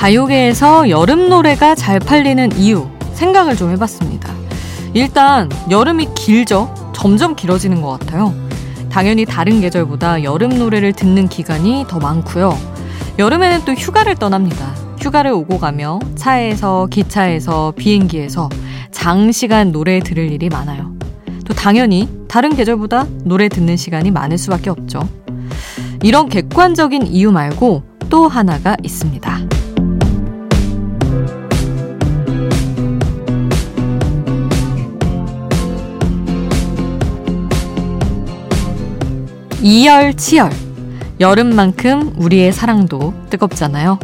가요계에서 여름 노래가 잘 팔리는 이유 생각을 좀 해봤습니다. 일단 여름이 길죠. 점점 길어지는 것 같아요. 당연히 다른 계절보다 여름 노래를 듣는 기간이 더 많고요. 여름에는 또 휴가를 떠납니다. 휴가를 오고 가며 차에서, 기차에서, 비행기에서 장시간 노래 들을 일이 많아요. 또 당연히 다른 계절보다 노래 듣는 시간이 많을 수밖에 없죠. 이런 객관적인 이유 말고 또 하나가 있습니다. 이열치열. 여름만큼 우리의 사랑도 뜨겁잖아요.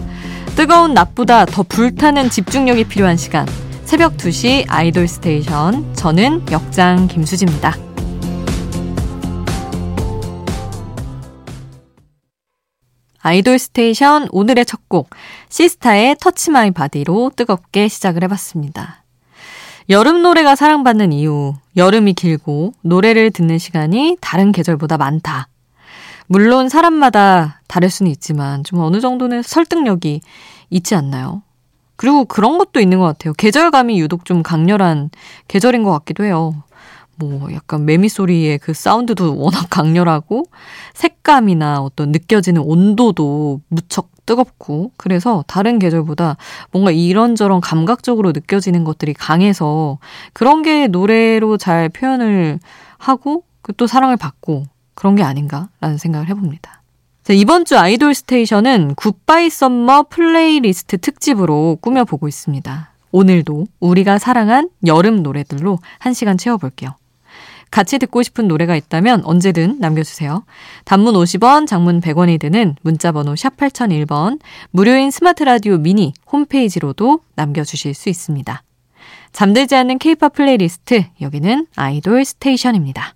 뜨거운 낮보다 더 불타는 집중력이 필요한 시간. 새벽 2시 아이돌 스테이션. 저는 역장 김수지입니다. 아이돌 스테이션 오늘의 첫 곡, 시스타의 Touch My Body로 뜨겁게 시작을 해봤습니다. 여름 노래가 사랑받는 이유, 여름이 길고 노래를 듣는 시간이 다른 계절보다 많다. 물론 사람마다 다를 수는 있지만 좀 어느 정도는 설득력이 있지 않나요? 그리고 그런 것도 있는 것 같아요. 계절감이 유독 좀 강렬한 계절인 것 같기도 해요. 뭐 약간 매미 소리의 그 사운드도 워낙 강렬하고 색감이나 어떤 느껴지는 온도도 무척 뜨겁고 그래서 다른 계절보다 뭔가 이런저런 감각적으로 느껴지는 것들이 강해서 그런 게 노래로 잘 표현을 하고 그또 사랑을 받고 그런 게 아닌가라는 생각을 해봅니다. 자, 이번 주 아이돌 스테이션은 Goodbye Summer Playlist 특집으로 꾸며보고 있습니다. 오늘도 우리가 사랑한 여름 노래들로 한 시간 채워볼게요. 같이 듣고 싶은 노래가 있다면 언제든 남겨주세요. 단문 50원, 장문 100원이 드는 문자번호 샵 8001번, 무료인 스마트 라디오 미니 홈페이지로도 남겨주실 수 있습니다. 잠들지 않는 케이팝 플레이리스트, 여기는 아이돌 스테이션입니다.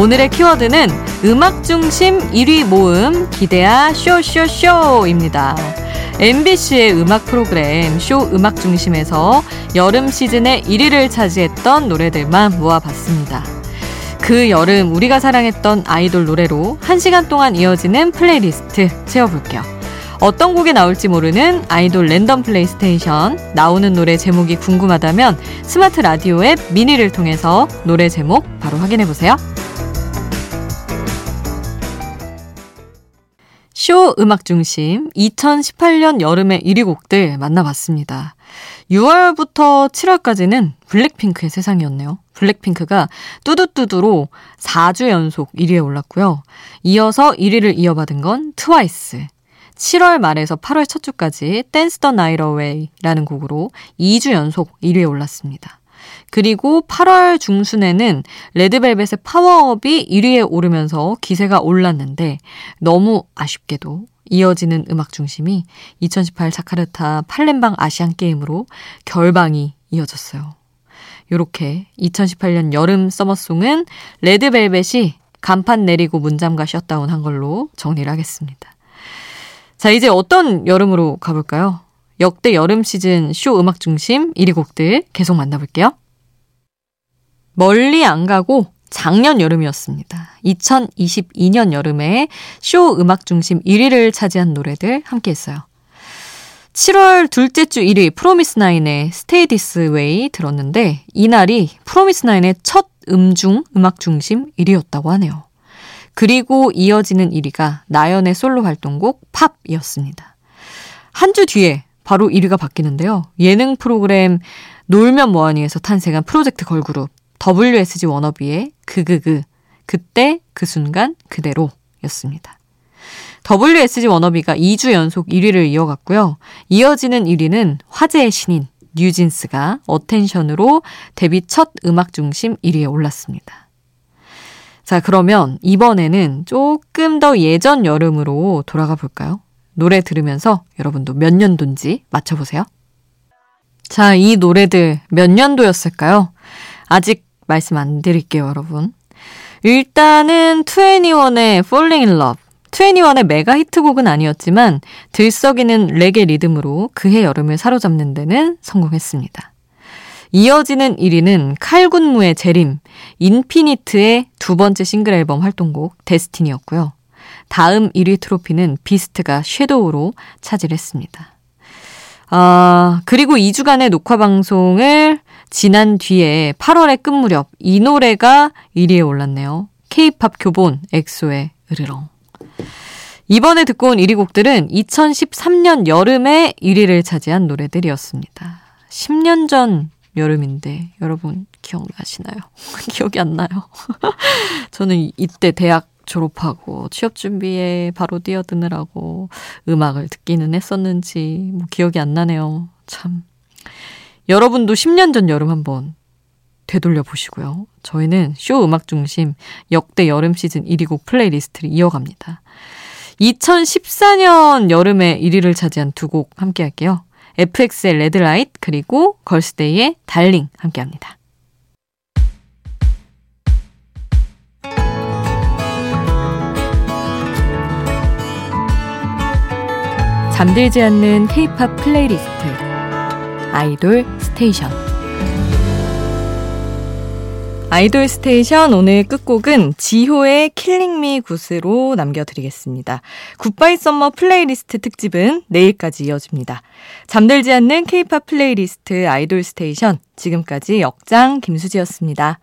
오늘의 키워드는 음악 중심 1위 모음 기대야 쇼쇼쇼입니다. MBC의 음악 프로그램 쇼 음악 중심에서 여름 시즌에 1위를 차지했던 노래들만 모아봤습니다. 그 여름 우리가 사랑했던 아이돌 노래로 1시간 동안 이어지는 플레이리스트 채워볼게요. 어떤 곡이 나올지 모르는 아이돌 random play station 나오는 노래 제목이 궁금하다면 스마트 라디오 앱 미니를 통해서 노래 제목 바로 확인해 보세요. 쇼 음악 중심 2018년 여름의 1위 곡들 만나봤습니다. 6월부터 7월까지는 블랙핑크의 세상이었네요. 블랙핑크가 뚜두뚜두로 4주 연속 1위에 올랐고요. 이어서 1위를 이어받은 건 트와이스. 7월 말에서 8월 첫 주까지 Dance The Night Away라는 곡으로 2주 연속 1위에 올랐습니다. 그리고 8월 중순에는 레드벨벳의 파워업이 1위에 오르면서 기세가 올랐는데 너무 아쉽게도 이어지는 음악 중심이 2018 자카르타 팔렘방 아시안 게임으로 결방이 이어졌어요. 요렇게 2018년 여름 summer song은 레드벨벳이 간판 내리고 문잠가 셧다운 한 걸로 정리를 하겠습니다. 자, 이제 어떤 여름으로 가볼까요? 역대 여름 시즌 쇼 음악 중심 1위 곡들 계속 만나볼게요. 멀리 안 가고 작년 여름이었습니다. 2022년 여름에 쇼 음악 중심 1위를 차지한 노래들 함께 했어요. 7월 둘째 주 1위 프로미스나인의 Stay This Way 들었는데 이날이 프로미스나인의 첫 음중 음악 중심 1위였다고 하네요. 그리고 이어지는 1위가 나연의 솔로 활동곡 팝이었습니다. 한 주 뒤에 바로 1위가 바뀌는데요. 예능 프로그램 놀면 뭐하니에서 탄생한 프로젝트 걸그룹 WSG 워너비의 그그그 그때 그 순간 그대로 였습니다. WSG 워너비가 2주 연속 1위를 이어갔고요. 이어지는 1위는 화제의 신인 뉴진스가 어텐션으로 데뷔 첫 음악 중심 1위에 올랐습니다. 자, 그러면 이번에는 조금 더 예전 여름으로 돌아가 볼까요? 노래 들으면서 여러분도 몇 년도인지 맞춰보세요. 자, 이 노래들 몇 년도였을까요? 아직 말씀 안 드릴게요, 여러분. 일단은 21의 Falling in Love. 21의 메가 히트곡은 아니었지만 들썩이는 레게 리듬으로 그해 여름을 사로잡는 데는 성공했습니다. 이어지는 1위는 칼군무의 재림, 인피니트의 두 번째 싱글 앨범 활동곡 데스티니였고요. 다음 1위 트로피는 비스트가 섀도우로 차지했습니다. 아, 그리고 2주간의 녹화 방송을 지난 뒤에 8월의 끝 무렵 이 노래가 1위에 올랐네요. 케이팝 교본 엑소의 으르렁. 이번에 듣고 온 1위 곡들은 2013년 여름에 1위를 차지한 노래들이었습니다. 10년 전 여름인데 여러분 기억나시나요? 기억이 안 나요. 저는 이때 대학 졸업하고 취업 준비에 바로 뛰어드느라고 음악을 듣기는 했었는지 뭐 기억이 안 나네요. 참. 여러분도 10년 전 여름 한번 되돌려 보시고요. 저희는 쇼 음악 중심 역대 여름 시즌 1위 곡 playlist를 이어갑니다. 2014년 여름에 1위를 차지한 두 곡 함께 할게요. FX의 Red Light 그리고 걸스데이의 Darling 함께 합니다. 잠들지 않는 K-팝 playlist 아이돌 스테이션 아이돌 스테이션 오늘 끝곡은 지효의 Killin' Me Good으로 남겨드리겠습니다. Goodbye Summer playlist 특집은 내일까지 이어집니다. 잠들지 않는 케이팝 플레이리스트 아이돌 스테이션 지금까지 역장 김수지였습니다.